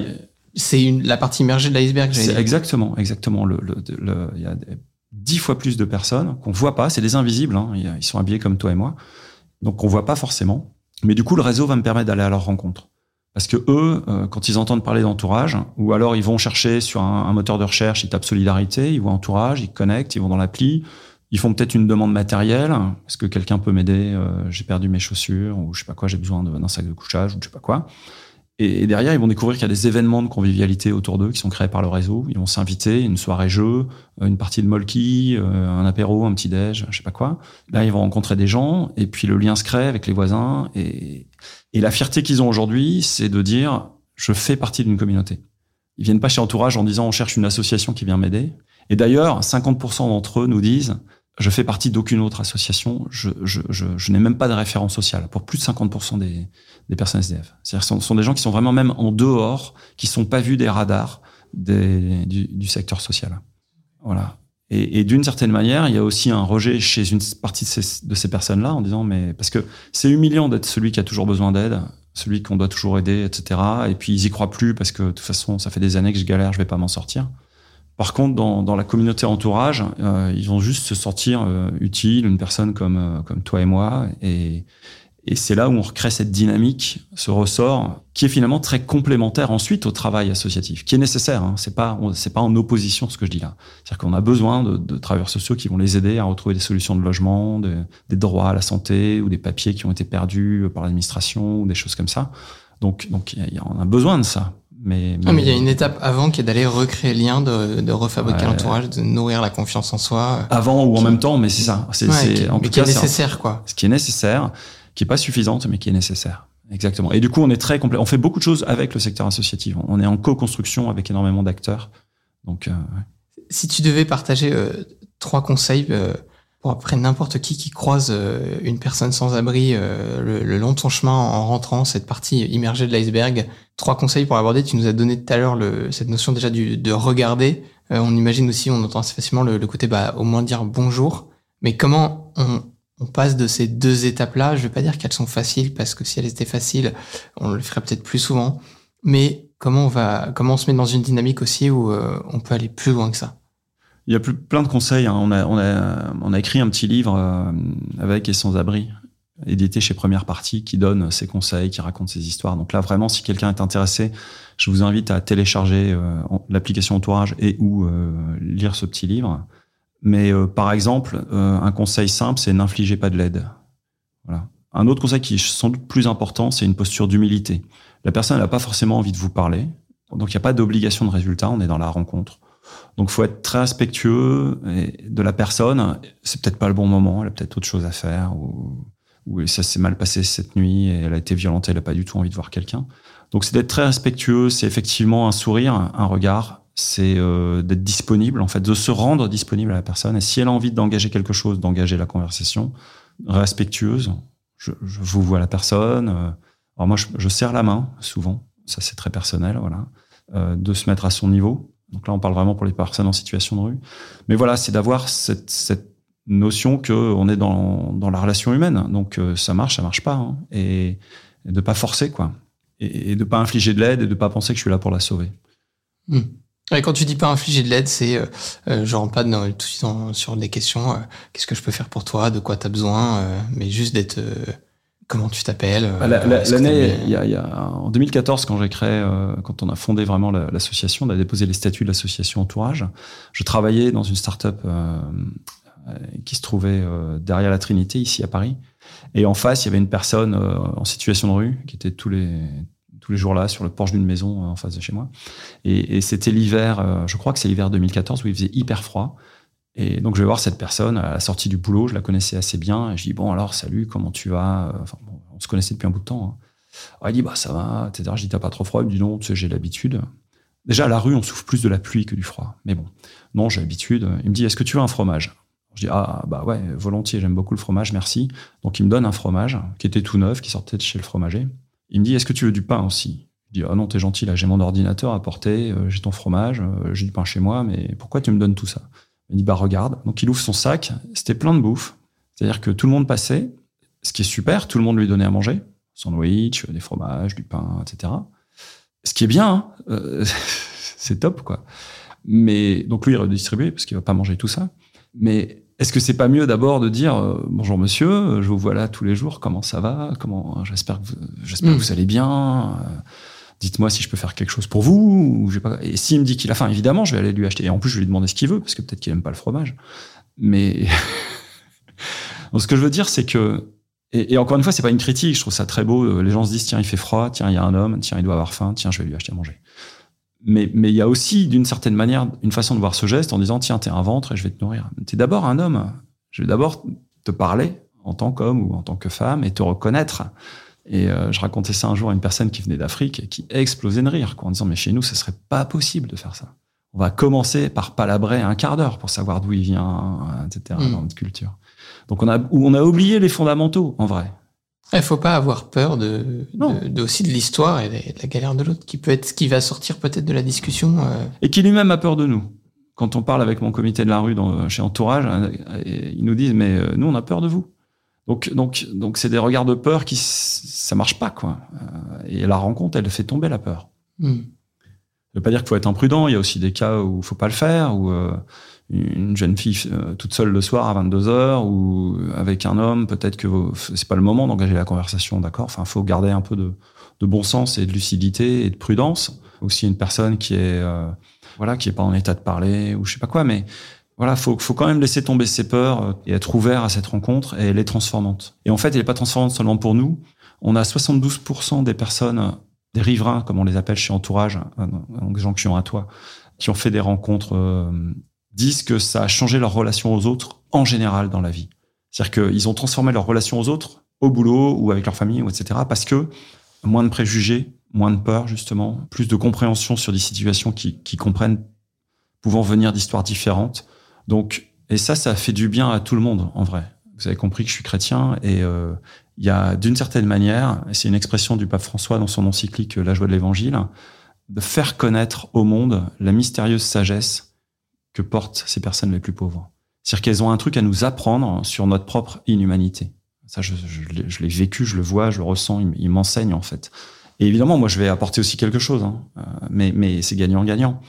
c'est la partie immergée de l'iceberg. exactement, exactement. Le, le, le- il y a des- dix fois plus de personnes qu'on voit pas. C'est des invisibles. Hein. Ils sont habillés comme toi et moi, donc on voit pas forcément. Mais du coup, le réseau va me permettre d'aller à leur rencontre. Parce que eux, euh, quand ils entendent parler d'entourage, ou alors ils vont chercher sur un, moteur de recherche, ils tapent solidarité, ils voient entourage, ils connectent, ils vont dans l'appli, ils font peut-être une demande matérielle. Est-ce que quelqu'un peut m'aider? Euh, J'ai perdu mes chaussures, ou je sais pas quoi, j'ai besoin d'un sac de couchage, ou je sais pas quoi. Et, derrière, ils vont découvrir qu'il y a des événements de convivialité autour d'eux qui sont créés par le réseau. Ils vont s'inviter, une soirée jeu, euh, une partie de molki, euh, un apéro, un petit déj, je sais pas quoi. Là, ils vont rencontrer des gens, et puis le lien se crée avec les voisins. Et, et la fierté qu'ils ont aujourd'hui, c'est de dire je fais partie d'une communauté. Ils viennent pas chez Entourage en disant on cherche une association qui vient m'aider. Et d'ailleurs, 50% d'entre eux nous disent je fais partie d'aucune autre association, je, n'ai même pas de référence sociale pour plus de 50% des, personnes SDF. C'est-à-dire ce sont des gens qui sont vraiment même en dehors, qui sont pas vus des radars du, secteur social. Voilà. Et, et d'une certaine manière, il y a aussi un rejet chez une partie de ces, de ces personnes-là en disant mais parce que c'est humiliant d'être celui qui a toujours besoin d'aide, celui qu'on doit toujours aider, etc. Et puis ils y croient plus parce que de toute façon, ça fait des années que je galère, je vais pas m'en sortir. Par contre, dans, dans la communauté entourage, euh, ils vont juste se sentir euh, utiles, une personne comme, euh, comme toi et moi. Et, et c'est là où on recrée cette dynamique, ce ressort, qui est finalement très complémentaire ensuite au travail associatif, qui est nécessaire. Hein. C'est pas, c'est pas en opposition ce que je dis là. C'est-à-dire qu'on a besoin de, de, travailleurs sociaux qui vont les aider à retrouver des solutions de logement, de, des droits à la santé ou des papiers qui ont été perdus par l'administration ou des choses comme ça. Donc, donc, on a besoin de ça. Mais, mais... mais il y a une étape avant qui est d'aller recréer le lien, de, de refabriquer ouais. l'entourage, de nourrir la confiance en soi. Avant ou en même temps, mais c'est ça. C'est, ouais, c'est, en mais tout qui cas, est nécessaire, quoi. Ce qui est nécessaire, qui est pas suffisante, mais qui est nécessaire. Exactement. Et du coup, on est très complet. On fait beaucoup de choses avec le secteur associatif. On est en co-construction avec énormément d'acteurs. Donc, euh, ouais. si tu devais partager euh, trois conseils euh, pour après n'importe qui qui croise euh, une personne sans abri euh, le, le, long de son chemin en rentrant cette partie immergée de l'iceberg, trois conseils pour l'aborder. Tu nous as donné tout à l'heure cette notion déjà du, de regarder. Euh, on imagine aussi, on entend assez facilement le, le côté, bah, au moins dire bonjour. Mais comment on, on passe de ces deux étapes-là? Je vais pas dire qu'elles sont faciles parce que si elles étaient faciles, on le ferait peut-être plus souvent. Mais comment on va, comment on se met dans une dynamique aussi où euh, on peut aller plus loin que ça? Il y a plus, plein de conseils. Hein. On, a, on, a, on a écrit un petit livre euh, avec et sans abri, édité chez Première Partie, qui donne ses conseils, qui raconte ses histoires. Donc là, vraiment, si quelqu'un est intéressé, je vous invite à télécharger euh, l'application Entourage et ou euh, lire ce petit livre. Mais euh, par exemple, euh, un conseil simple, c'est n'infligez pas de l'aide. Voilà. Un autre conseil qui est sans doute plus important, c'est une posture d'humilité. La personne n'a pas forcément envie de vous parler, donc il n'y a pas d'obligation de résultat, on est dans la rencontre. Donc faut être très respectueux de la personne. C'est peut-être pas le bon moment, elle a peut-être autre chose à faire, ou, ça s'est mal passé cette nuit, et elle a été violente, elle n'a pas du tout envie de voir quelqu'un. Donc c'est d'être très respectueux, c'est effectivement un sourire, un regard, c'est euh, d'être disponible, en fait, de se rendre disponible à la personne. Et si elle a envie d'engager quelque chose, d'engager la conversation, respectueuse, je, vous vois la personne. Euh, alors moi, je, je, serre la main, souvent, ça c'est très personnel, voilà, euh, de se mettre à son niveau. Donc là, on parle vraiment pour les personnes en situation de rue. Mais voilà, c'est d'avoir cette, notion qu'on est dans, la relation humaine. Donc euh, ça marche, ça marche pas. Hein, et, et de pas forcer, quoi. Et, et de pas infliger de l'aide et de pas penser que je suis là pour la sauver. Et quand tu dis pas infliger de l'aide, c'est euh, euh, rentre pas tout de suite sur des questions. Euh, Qu'est-ce que je peux faire pour toi De quoi tu as besoin euh, Mais juste d'être. Euh, comment tu t'appelles bah, L'année, il y a, y a, en 2014, quand j'ai créé, quand on a fondé vraiment l'association, on a déposé les statuts de l'association Entourage. Je travaillais dans une start-up qui se trouvait derrière la Trinité, ici à Paris. Et en face, il y avait une personne en situation de rue qui était tous les tous les jours là sur le porche d'une maison en face de chez moi. Et, et c'était l'hiver, euh, je crois que c'est l'hiver 2014 où il faisait hyper froid. Et donc je vais voir cette personne à la sortie du boulot, je la connaissais assez bien. Et je dis bon alors salut, comment tu vas? Enfin bon, on se connaissait depuis un bout de temps. Hein. Alors, il dit bah ça va, etc. Je dis t'as pas trop froid? Il me dit non, tu sais j'ai l'habitude. Déjà à la rue on souffre plus de la pluie que du froid. Mais bon, non j'ai l'habitude. Il me dit est-ce que tu veux un fromage? Je dis ah bah ouais volontiers j'aime beaucoup le fromage merci donc il me donne un fromage qui était tout neuf qui sortait de chez le fromager il me dit, est-ce que tu veux du pain aussi? Je dis, ah non, t'es gentil, là, j'ai mon ordinateur à porter, euh, j'ai ton fromage, euh, j'ai du pain chez moi, mais pourquoi tu me donnes tout ça? Il dit, bah regarde. Donc il ouvre son sac, c'était plein de bouffe. C'est-à-dire que tout le monde passait, ce qui est super, tout le monde lui donnait à manger, sandwich, des fromages, du pain, etc. Ce qui est bien, hein, euh, *laughs* c'est top, quoi. Mais donc lui, il redistribuait parce qu'il va pas manger tout ça. Mais est-ce que c'est pas mieux d'abord de dire euh, bonjour monsieur, je vous vois là tous les jours, comment ça va, comment j'espère que vous, j'espère mmh. que vous allez bien. Euh, dites-moi si je peux faire quelque chose pour vous. Ou pas. Et s'il me dit qu'il a faim, évidemment, je vais aller lui acheter. Et en plus, je vais lui demander ce qu'il veut parce que peut-être qu'il aime pas le fromage. Mais *laughs* Donc, ce que je veux dire, c'est que et, et, encore une fois, c'est pas une critique. Je trouve ça très beau. Les gens se disent tiens, il fait froid. Tiens, il y a un homme. Tiens, il doit avoir faim. Tiens, je vais lui acheter à manger mais mais il y a aussi d'une certaine manière une façon de voir ce geste en disant tiens t'es un ventre et je vais te nourrir t'es d'abord un homme je vais d'abord te parler en tant qu'homme ou en tant que femme et te reconnaître Et euh, je racontais ça un jour à une personne qui venait d'Afrique et qui explosait de rire, quoi, en disant mais chez nous, ce serait pas possible de faire ça. On va commencer par palabrer un quart d'heure pour savoir d'où il vient, etc. Mm. dans notre culture. Donc on a, on a oublié les fondamentaux, en vrai. Il faut pas avoir peur de, de, de- aussi de l'histoire et de, de la galère de l'autre, qui peut être qui va sortir peut-être de la discussion. euh. Et qui lui-même a peur de nous. Quand on parle avec mon comité de la rue dans, chez Entourage, euh, ils nous disent mais euh, nous on a peur de vous. Donc donc donc c'est des regards de peur qui ça marche pas quoi. Euh, Et la rencontre elle fait tomber la peur. Hmm. Ça veut pas dire qu'il faut être imprudent. Il y a aussi des cas où il faut pas le faire, où euh, une jeune fille euh, toute seule le soir à 22 heures, ou avec un homme, peut-être que c'est pas le moment d'engager la conversation, d'accord? Enfin, faut garder un peu de, de bon sens et de lucidité et de prudence. Aussi une personne qui est euh, voilà, qui est pas en état de parler ou je sais pas quoi, mais voilà, faut faut quand même laisser tomber ses peurs euh, et être ouvert à cette rencontre. Et elle est transformante. Et en fait, elle est pas transformante seulement pour nous. On a 72% des personnes des riverains, comme on les appelle chez Entourage, euh, donc gens qui ont un toit, qui ont fait des rencontres, euh, disent que ça a changé leur relation aux autres en général dans la vie. C'est-à-dire qu'ils ont transformé leur relation aux autres au boulot ou avec leur famille, ou etc. Parce que moins de préjugés, moins de peur, justement, plus de compréhension sur des situations qui, qui comprennent pouvant venir d'histoires différentes. Donc, et ça, ça fait du bien à tout le monde, en vrai. Vous avez compris que je suis chrétien et euh, il y a d'une certaine manière, c'est une expression du pape François dans son encyclique La joie de l'évangile, de faire connaître au monde la mystérieuse sagesse que portent ces personnes les plus pauvres. C'est-à-dire qu'elles ont un truc à nous apprendre sur notre propre inhumanité. Ça, je, l'ai- vécu, je le vois, je le ressens, il m'enseigne en fait. Et évidemment, moi, je vais apporter aussi quelque chose, hein, euh, mais, mais c'est gagnant-gagnant.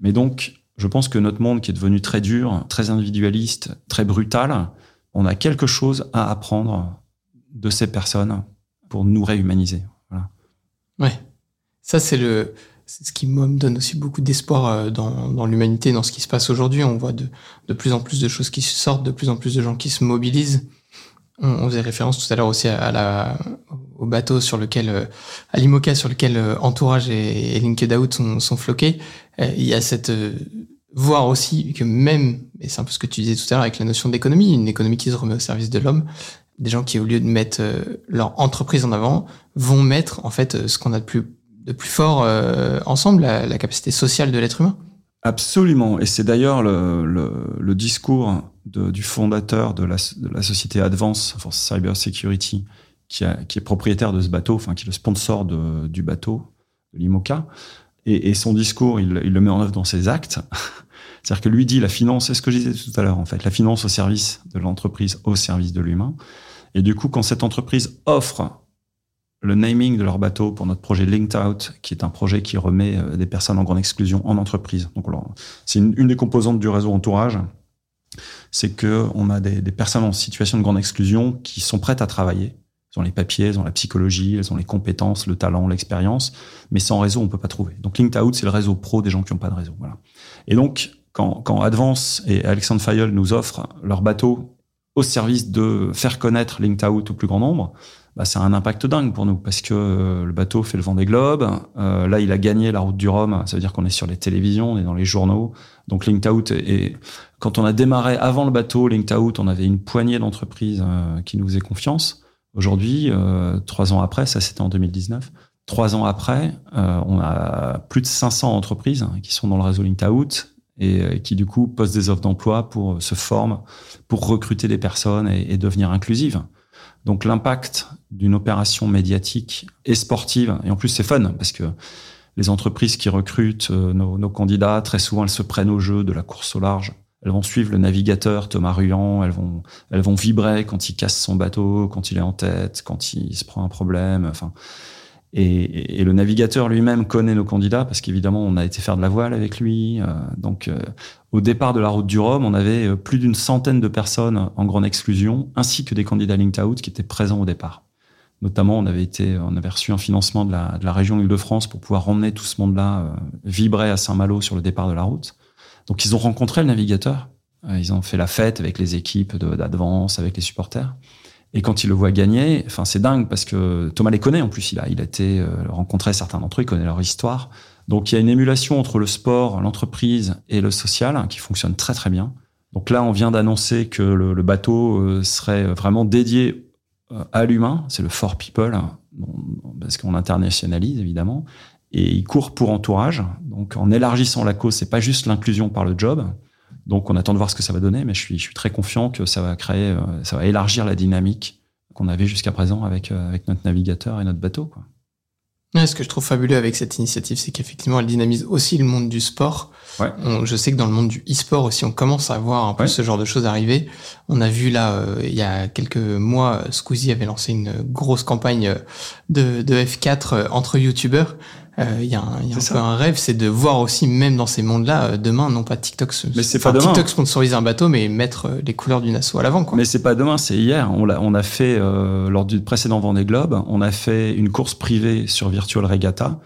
Mais donc, je pense que notre monde qui est devenu très dur, très individualiste, très brutal, on a quelque chose à apprendre de ces personnes pour nous réhumaniser. Voilà. Ouais. Ça, c'est le, c'est ce qui, me donne aussi beaucoup d'espoir euh, dans, dans l'humanité, dans ce qui se passe aujourd'hui. On voit de, de plus en plus de choses qui sortent, de plus en plus de gens qui se mobilisent. On, faisait référence tout à l'heure aussi au bateau sur lequel, euh, à l'IMOCA sur lequel euh, Entourage et, et Linked Out sont, floqués. Euh, il y a cette, voir aussi que même, et c'est un peu ce que tu disais tout à l'heure avec la notion d'économie, une économie qui se remet au service de l'homme, des gens qui, au lieu de mettre leur entreprise en avant, vont mettre en fait ce qu'on a de plus, de plus fort ensemble, la, la capacité sociale de l'être humain. Absolument. Et c'est d'ailleurs le, le, le discours de, du fondateur de la, de la société Advance for Cyber Security, qui, a, qui est propriétaire de ce bateau, enfin qui est le sponsor de, du bateau, de l'IMOCA. Et, et son discours, il, il le met en œuvre dans ses actes. *laughs* C'est-à-dire que lui dit la finance, c'est ce que je disais tout à l'heure en fait, la finance au service de l'entreprise, au service de l'humain. Et du coup, quand cette entreprise offre le naming de leur bateau pour notre projet Linked Out, qui est un projet qui remet euh, des personnes en grande exclusion en entreprise. Donc, c'est une, des composantes du réseau entourage, c'est que on a des, des personnes en situation de grande exclusion qui sont prêtes à travailler. Elles ont les papiers, elles ont la psychologie, elles ont les compétences, le talent, l'expérience, mais sans réseau, on peut pas trouver. Donc, Linked Out, c'est le réseau pro des gens qui n'ont pas de réseau. Voilà. Et donc, quand, quand Advance et Alexandre Fayol nous offrent leur bateau au service de faire connaître Linked Out au plus grand nombre, bah, c'est un impact dingue pour nous parce que euh, le bateau fait le vent des globes. Euh, là, il a gagné la route du Rhum. Ça veut dire qu'on est sur les télévisions, on est dans les journaux. Donc, Linked Out et quand on a démarré avant le bateau, Linked Out, on avait une poignée d'entreprises euh, qui nous faisaient confiance. Aujourd'hui, euh, trois ans après, ça c'était en 2019. Trois ans après, on a plus de 500 entreprises hein, qui sont dans le réseau Linked Out et qui du coup posent des offres d'emploi pour se former, pour recruter des personnes et, et devenir inclusives. Donc l'impact d'une opération médiatique et sportive, et en plus c'est fun parce que les entreprises qui recrutent euh, nos, candidats, très souvent elles se prennent au jeu de la course au large. Elles vont suivre le navigateur Thomas Ruyant, elles vont, vibrer quand il casse son bateau, quand il est en tête, quand il se prend un problème. Et, et, le navigateur lui-même connaît nos candidats parce qu'évidemment, on a été faire de la voile avec lui. Euh, donc, euh, au départ de la route du Rhum, on avait euh, plus d'une centaine de personnes en grande exclusion, ainsi que des candidats Linked Out qui étaient présents au départ. Notamment, on avait été, on avait reçu un financement de la, de la région Île-de-France pour pouvoir emmener tout ce monde-là vibrer à Saint-Malo sur le départ de la route. Donc, ils ont rencontré le navigateur. Ils ont fait la fête avec les équipes d'Advance, avec les supporters. Et quand il le voit gagner, enfin c'est dingue parce que Thomas les connaît en plus. Il a, il a été euh, rencontré certains d'entre eux, il connaît leur histoire. Donc il y a une émulation entre le sport, l'entreprise et le social hein, qui fonctionne très très bien. Donc là, on vient d'annoncer que le, le, bateau euh, serait vraiment dédié euh, à l'humain. C'est le For People. parce qu'on internationalise évidemment, et il court pour entourage. Donc en élargissant la cause, c'est pas juste l'inclusion par le job. Donc on attend de voir ce que ça va donner, mais je suis, je suis très confiant que ça va créer, euh, ça va élargir la dynamique qu'on avait jusqu'à présent avec, euh, avec notre navigateur et notre bateau. Quoi. Ouais, ce que je trouve fabuleux avec cette initiative, c'est qu'effectivement, elle dynamise aussi le monde du sport. Ouais. On- je sais que dans le monde du e-sport aussi, on commence à voir un peu Ouais. ce genre de choses arriver. On a vu là, euh, il y a quelques mois, Squeezie avait lancé une grosse campagne de, de F4 euh, entre youtubeurs. Euh, Il y a un, y a un C'est peu un rêve, c'est de voir aussi, même dans ces mondes-là, euh, demain, non pas TikTok, Mais c'est pas demain. TikTok sponsorise un bateau, mais mettre euh, les couleurs d'une asso à l'avant, quoi. Mais c'est pas demain, c'est hier. On, l'a, on a fait, euh, lors du précédent Vendée Globe, on a fait une course privée sur Virtual Regatta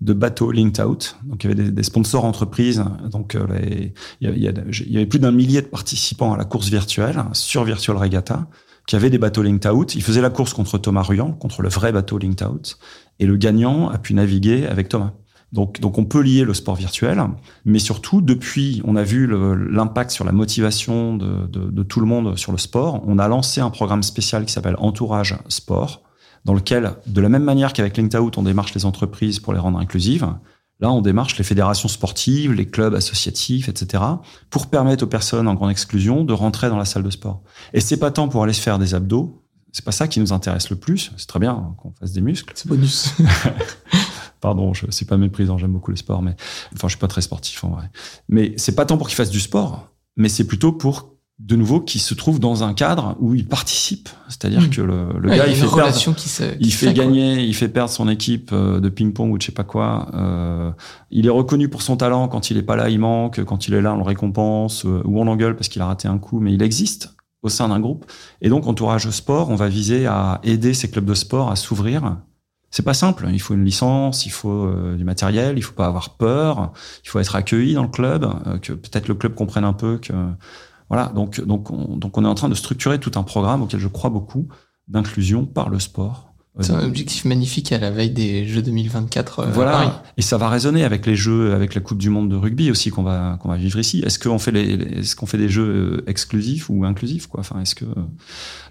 de bateaux linked out. Donc il y avait des, des sponsors entreprises. Donc les- il y, a- il y a- il y avait plus d'un millier de participants à la course virtuelle sur Virtual Regatta qui avaient des bateaux linked out. Ils faisaient la course contre Thomas Ruyant, contre le vrai bateau linked out. Et le gagnant a pu naviguer avec Thomas. Donc, donc on peut lier le sport virtuel, mais surtout depuis, on a vu l'impact sur la motivation de, de- de tout le monde sur le sport. On a lancé un programme spécial qui s'appelle Entourage Sport, dans lequel, de la même manière qu'avec Linked on démarche les entreprises pour les rendre inclusives. Là, on démarche les fédérations sportives, les clubs associatifs, etc., pour permettre aux personnes en grande exclusion de rentrer dans la salle de sport. Et c'est pas tant pour aller se faire des abdos. C'est pas ça qui nous intéresse le plus. C'est très bien qu'on fasse des muscles. C'est bonus. *laughs* Pardon, je suis pas méprisant, j'aime beaucoup le sport, mais enfin, je suis pas très sportif en vrai. Mais c'est pas tant pour qu'il fasse du sport, mais c'est plutôt pour de nouveau qu'il se trouve dans un cadre où il participe. C'est-à-dire Mm. que le, le Ouais, gars, il fait perdre, relation qui se, qui il fait quoi. gagner, il fait perdre son équipe euh, de ping-pong ou de je sais pas quoi. Euh, il est reconnu pour son talent. Quand il est pas là, il manque. Quand il est là, on le récompense euh, ou on l'engueule parce qu'il a raté un coup. Mais il existe au sein d'un groupe. Et donc, entourage sport, on va viser à aider ces clubs de sport à s'ouvrir. C'est pas simple. Il faut une licence, il faut euh, du matériel, il faut pas avoir peur, il faut être accueilli dans le club, euh, que peut-être le club comprenne un peu que voilà. Donc donc on, donc on est en train de structurer tout un programme auquel je crois beaucoup d'inclusion par le sport. C'est un Euh, objectif magnifique à la veille des Jeux 2024 euh, voilà, Paris. et ça va résonner avec les jeux, avec la Coupe du Monde de rugby aussi qu'on va qu'on va vivre ici. Est-ce qu'on fait les, les- est-ce qu'on fait des jeux euh, exclusifs ou inclusifs quoi? Enfin, est-ce que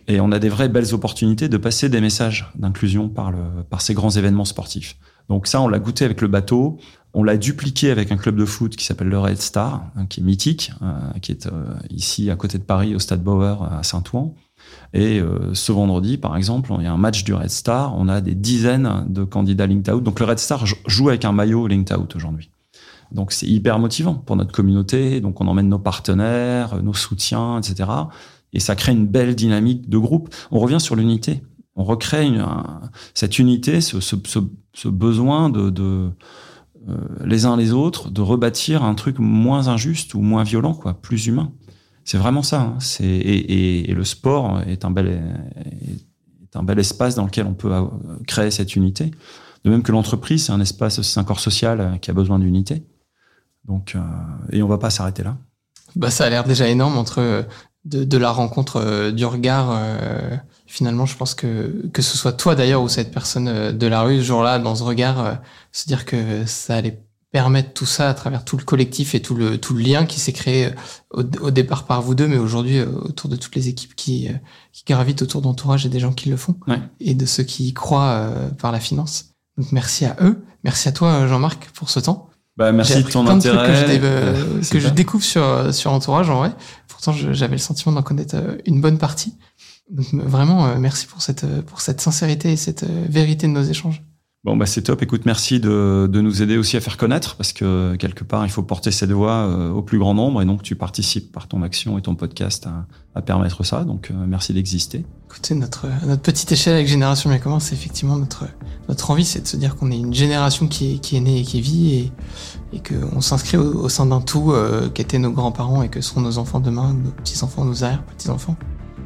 et on a des vraies belles opportunités de passer des messages d'inclusion par le par ces grands événements sportifs. Donc ça, on l'a goûté avec le bateau. On l'a dupliqué avec un club de foot qui s'appelle le Red Star, hein, qui est mythique, euh, qui est euh, ici à côté de Paris au Stade Bauer à Saint-Ouen. Et euh, ce vendredi, par exemple, il y a un match du Red Star. On a des dizaines de candidats linked out. Donc le Red Star jou- joue avec un maillot linked out aujourd'hui. Donc c'est hyper motivant pour notre communauté. Donc on emmène nos partenaires, nos soutiens, etc. Et ça crée une belle dynamique de groupe. On revient sur l'unité. On recrée cette unité, ce, besoin de, de euh, les uns les autres, de rebâtir un truc moins injuste ou moins violent, quoi, plus humain. C'est vraiment ça. hein. Et, le sport est un bel espace dans lequel on peut créer cette unité. De même que l'entreprise, c'est un espace, c'est un corps social euh, qui a besoin d'unité. Donc, euh, et on va pas s'arrêter là. Bah, ça a l'air déjà énorme entre euh, de, la rencontre, du regard. finalement, je pense que que ce soit toi d'ailleurs ou cette personne de la rue ce jour-là, dans ce regard, se dire que ça allait permettre tout ça à travers tout le collectif et tout le tout le lien qui s'est créé euh, au, au départ par vous deux, mais aujourd'hui euh, autour de toutes les équipes qui euh, qui gravitent autour d'entourage et des gens qui le font Ouais. et de ceux qui y croient par la finance. Donc merci à eux, merci à toi Jean-Marc pour ce temps. Bah, merci de ton plein de trucs intérêt. que je, Euh, que je découvre sur, sur Entourage en vrai. Pourtant, j'avais le sentiment d'en connaître une bonne partie. Donc, vraiment, merci pour cette, pour cette sincérité et cette vérité de nos échanges. Bon, bah, c'est top. Écoute, merci de, de nous aider aussi à faire connaître parce que quelque part, il faut porter cette voix euh, au plus grand nombre et donc tu participes par ton action et ton podcast à, à permettre ça. Donc, euh, merci d'exister. Écoutez, notre, à notre petite échelle avec Génération Bien Commun, c'est effectivement notre, notre envie, c'est de se dire qu'on est une génération qui est, qui est née et qui vit et, et qu'on s'inscrit au, au sein d'un tout euh, qu'étaient nos grands-parents et que seront nos enfants demain, nos petits-enfants, nos arrière-petits-enfants.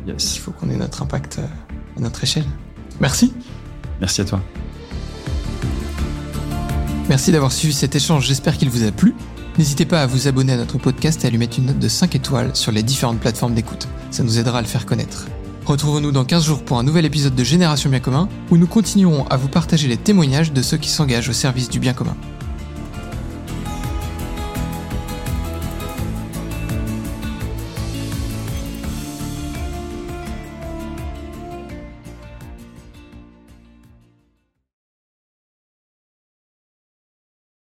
Il faut qu'on ait notre impact euh, à notre échelle. Merci. Merci à toi. Merci d'avoir suivi cet échange, j'espère qu'il vous a plu. N'hésitez pas à vous abonner à notre podcast et à lui mettre une note de 5 étoiles sur les différentes plateformes d'écoute. Ça nous aidera à le faire connaître. Retrouvons-nous dans 15 jours pour un nouvel épisode de Génération Bien Commun, où nous continuerons à vous partager les témoignages de ceux qui s'engagent au service du bien commun.